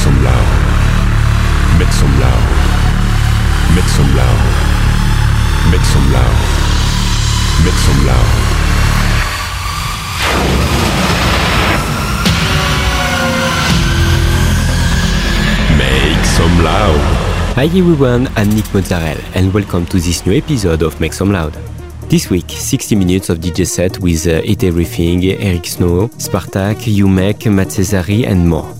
Some loud. Make some loud. Make some loud. Make some loud. Make some loud. Make some loud. Hi everyone, I'm Nick Mozzarella and welcome to this new episode of Make Some Loud. This week, 60 minutes of DJ set with uh, Eat Everything, Eric Sneo, Spartaque, Umek, Matt Sassari and more.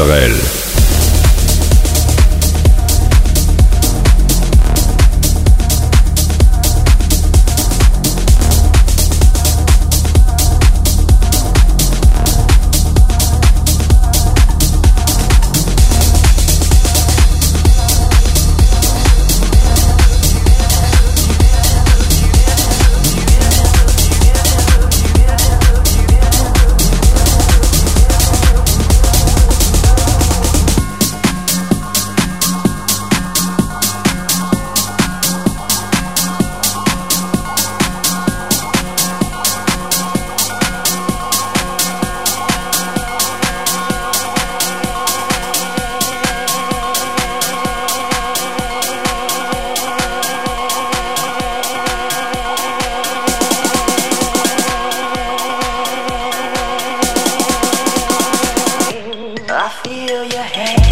Mozzarella. Feel your hand.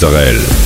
Mozzarella.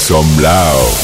Some loud.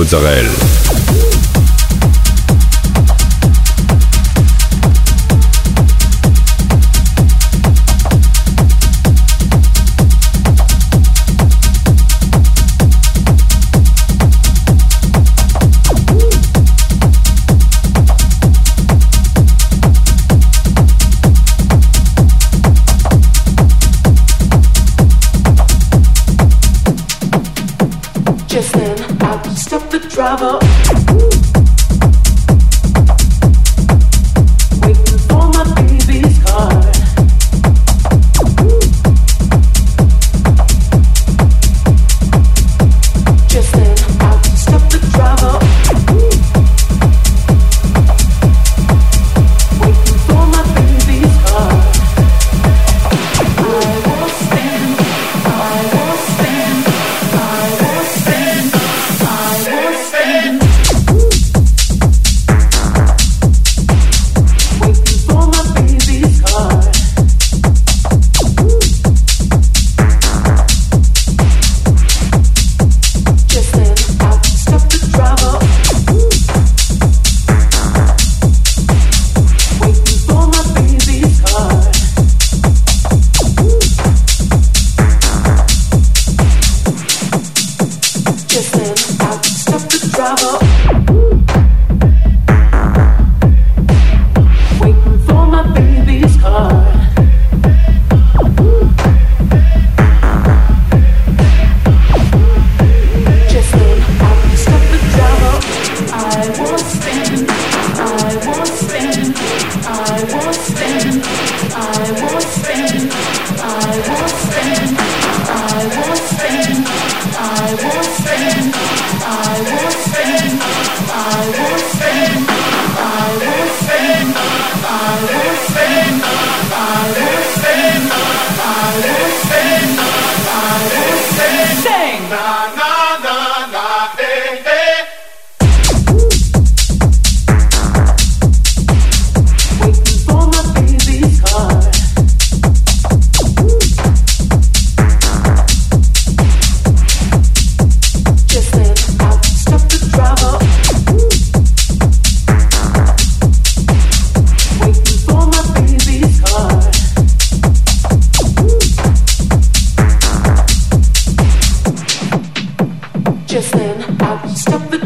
Mozzarella.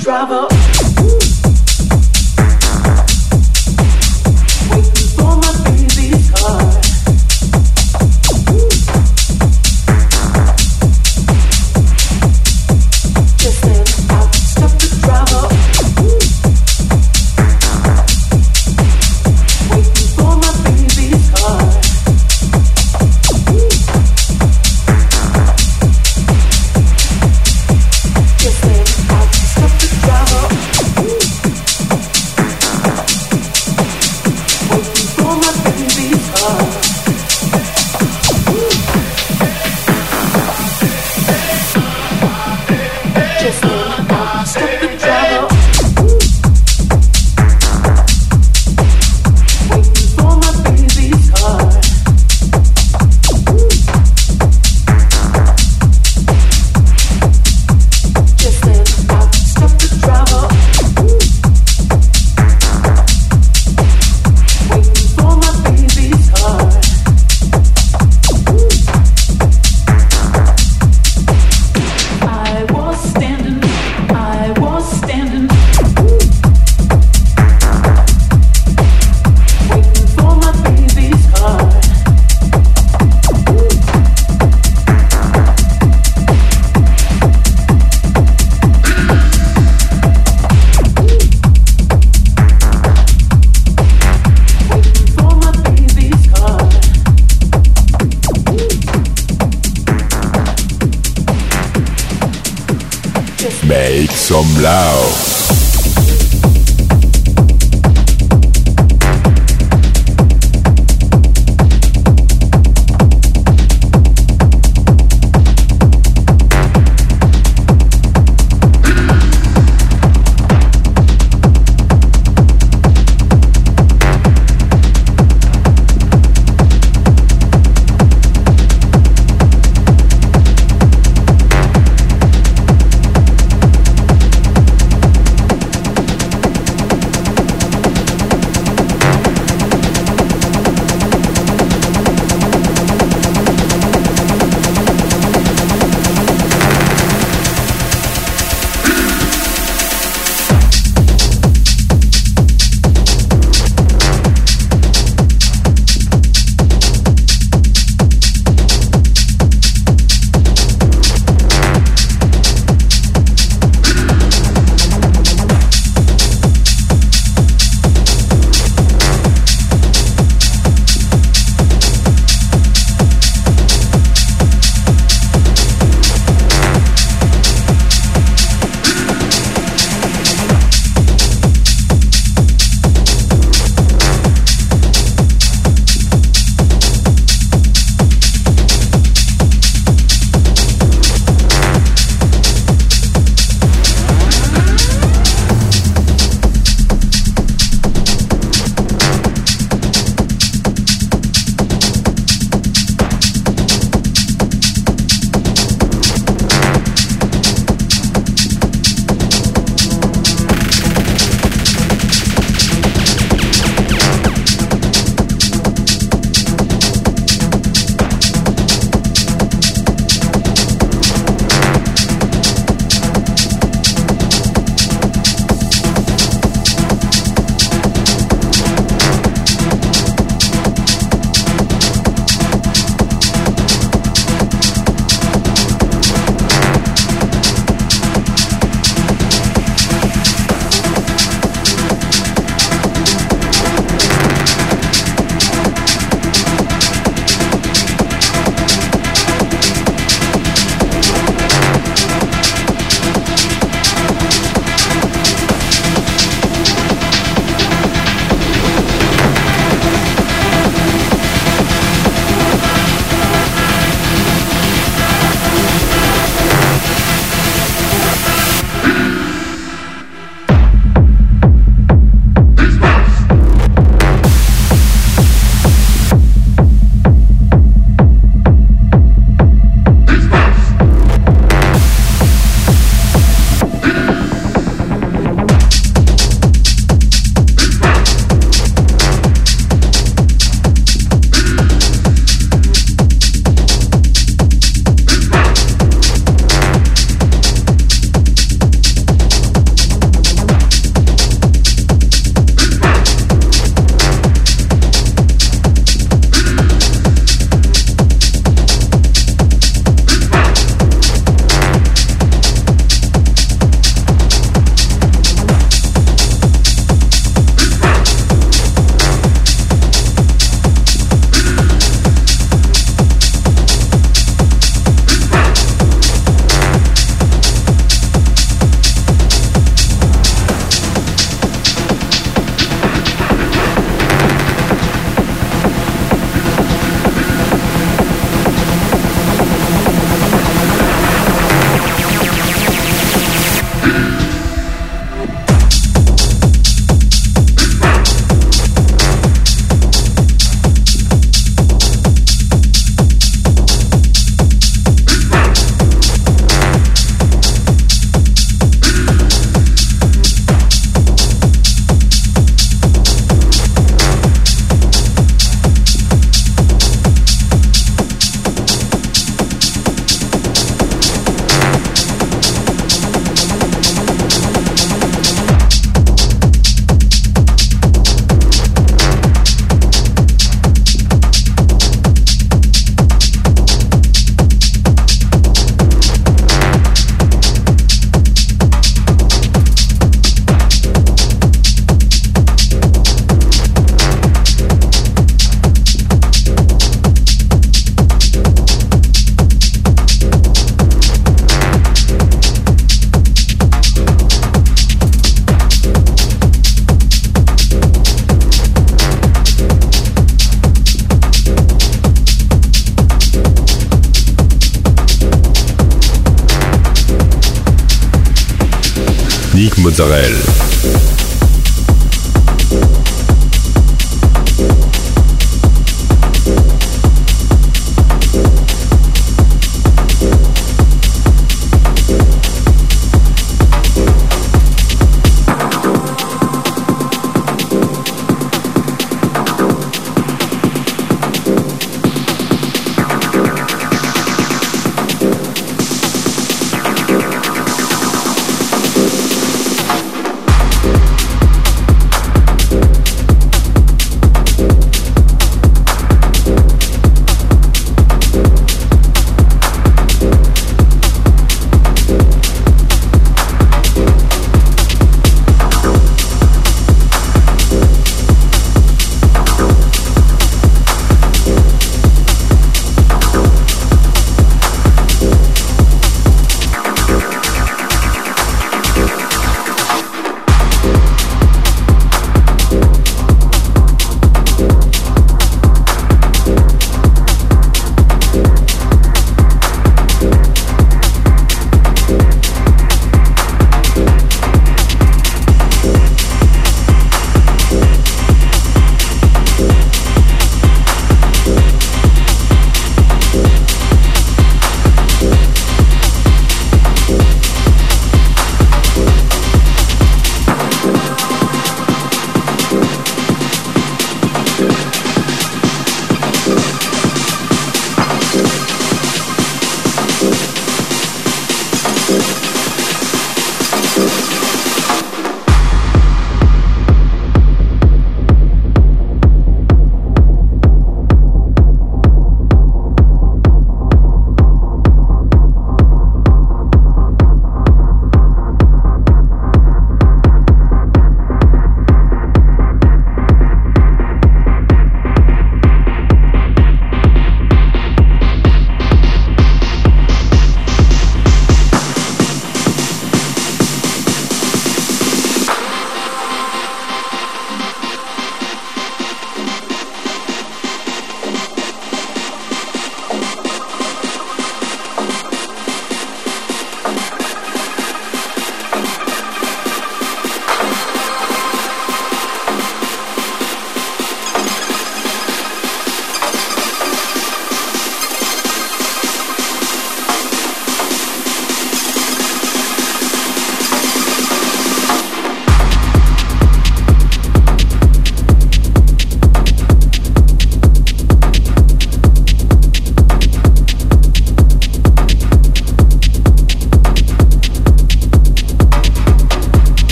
driver.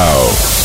Wow.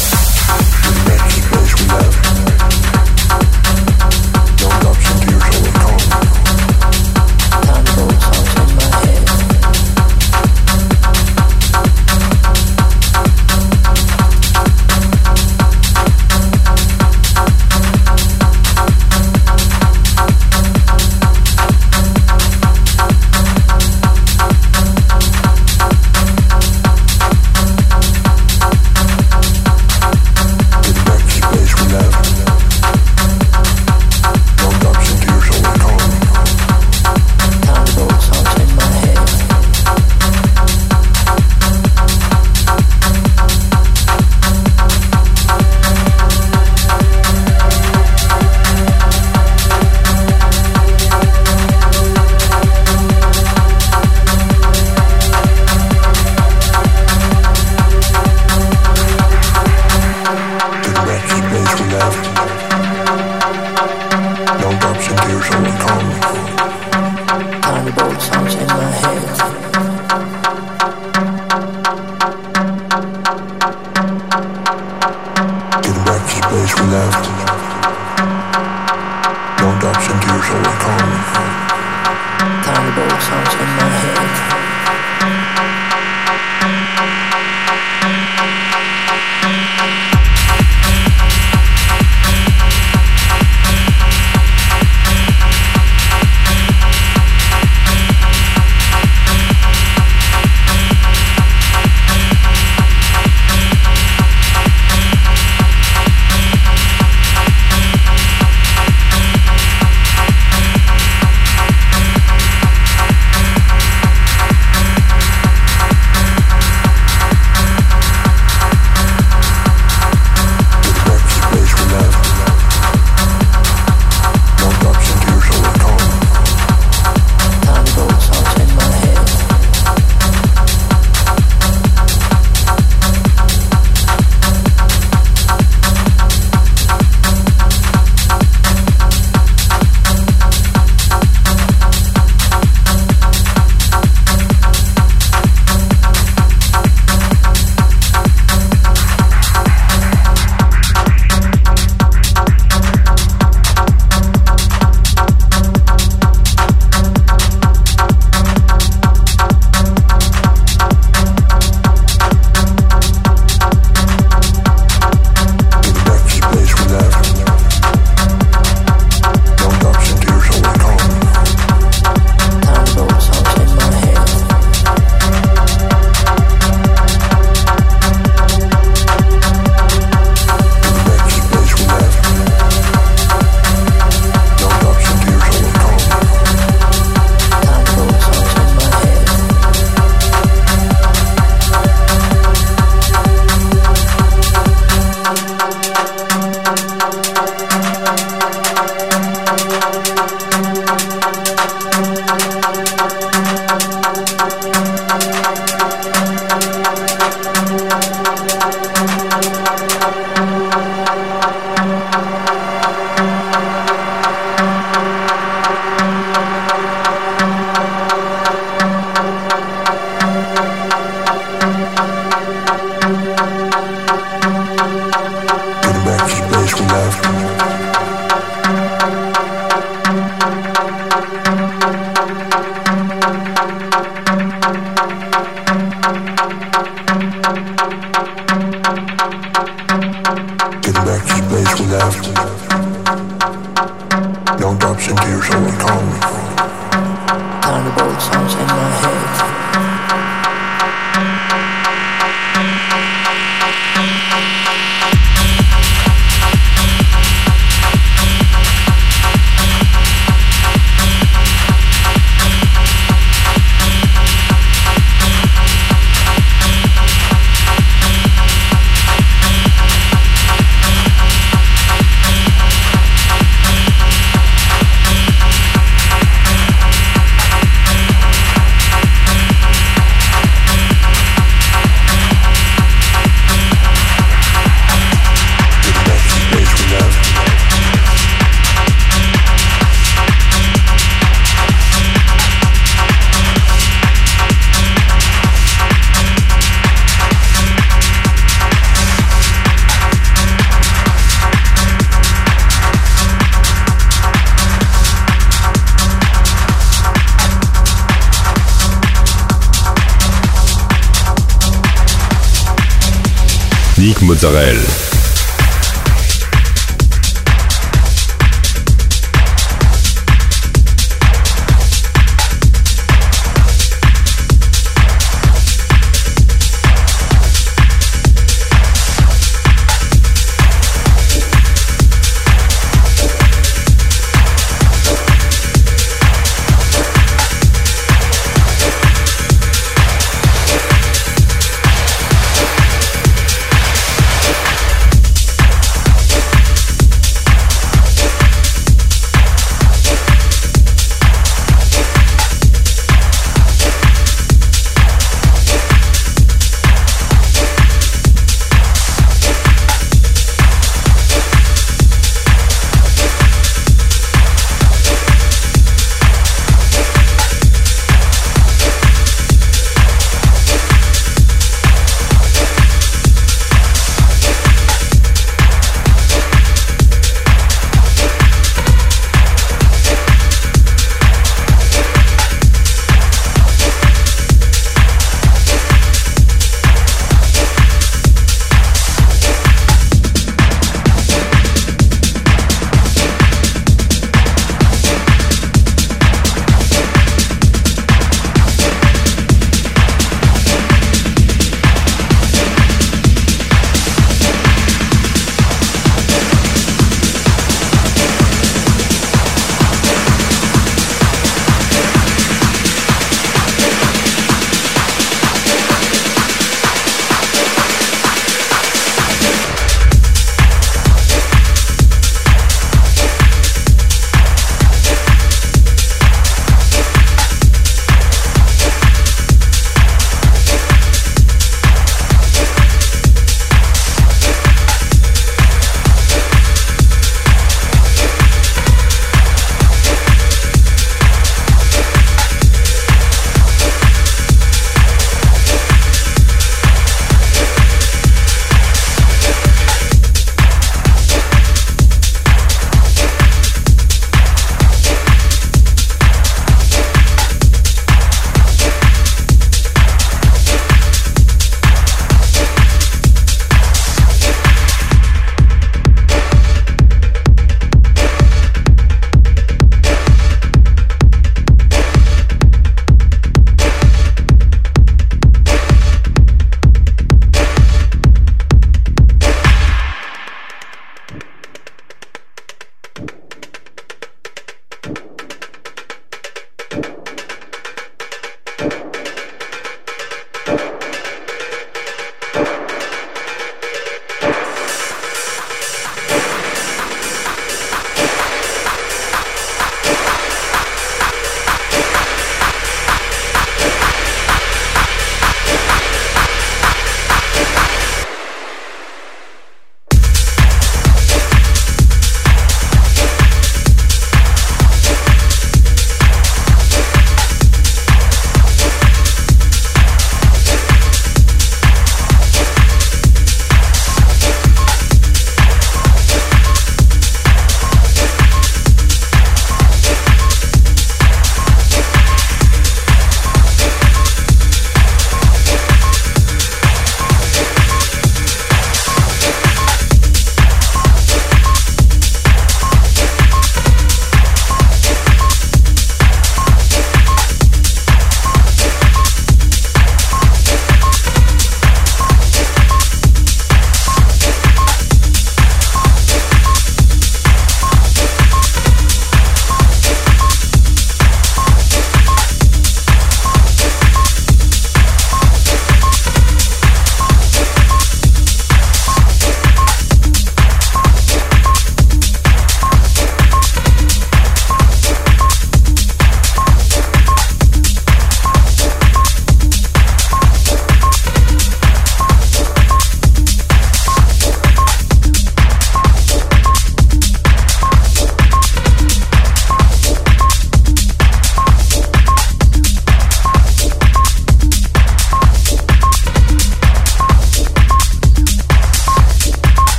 Israel.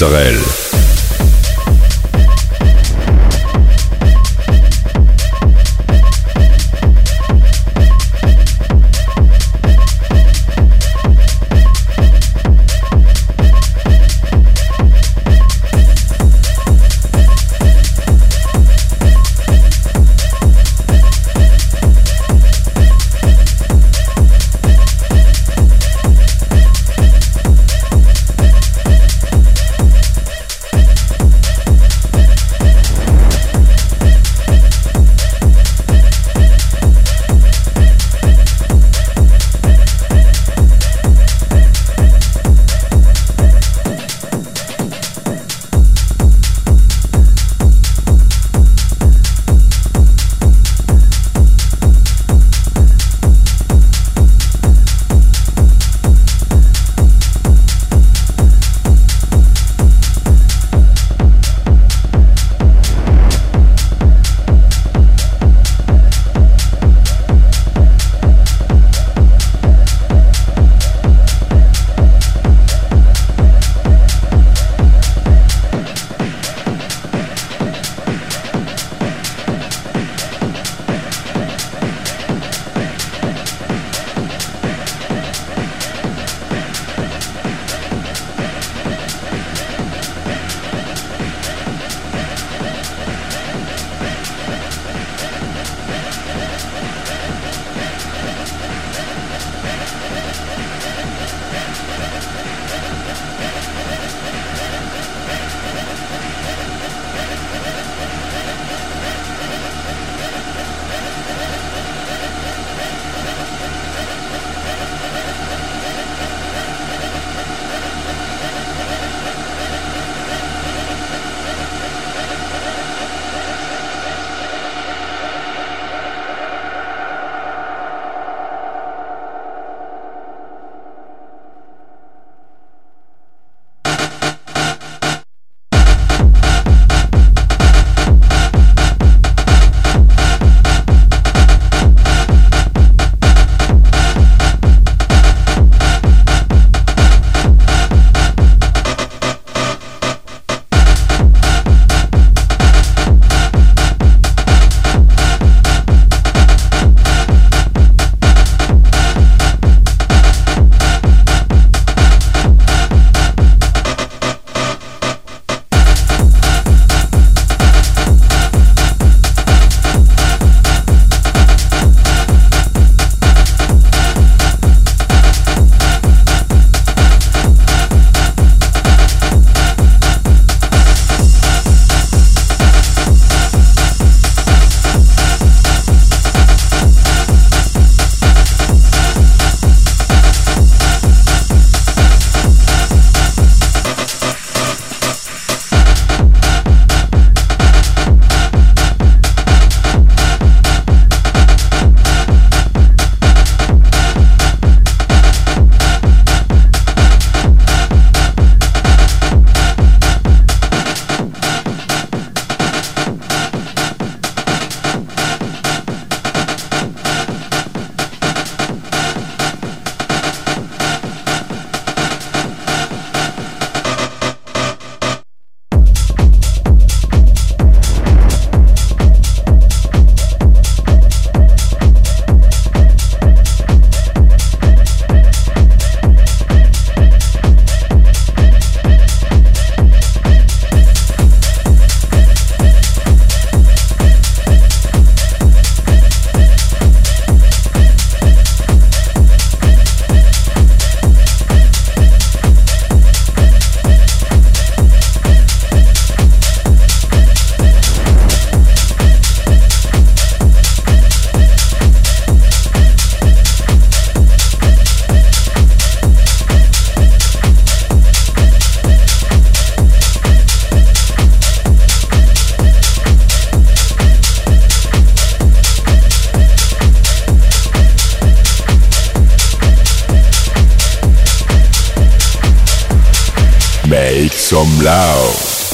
Mozzarella.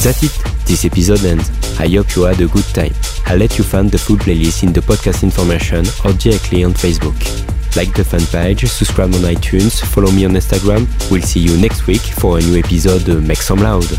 That's it. This episode ends. I hope you had a good time. I'll let you find the full playlist in the podcast information or directly on Facebook. Like the fan page, subscribe on iTunes, follow me on Instagram. We'll see you next week for a new episode. Make some loud.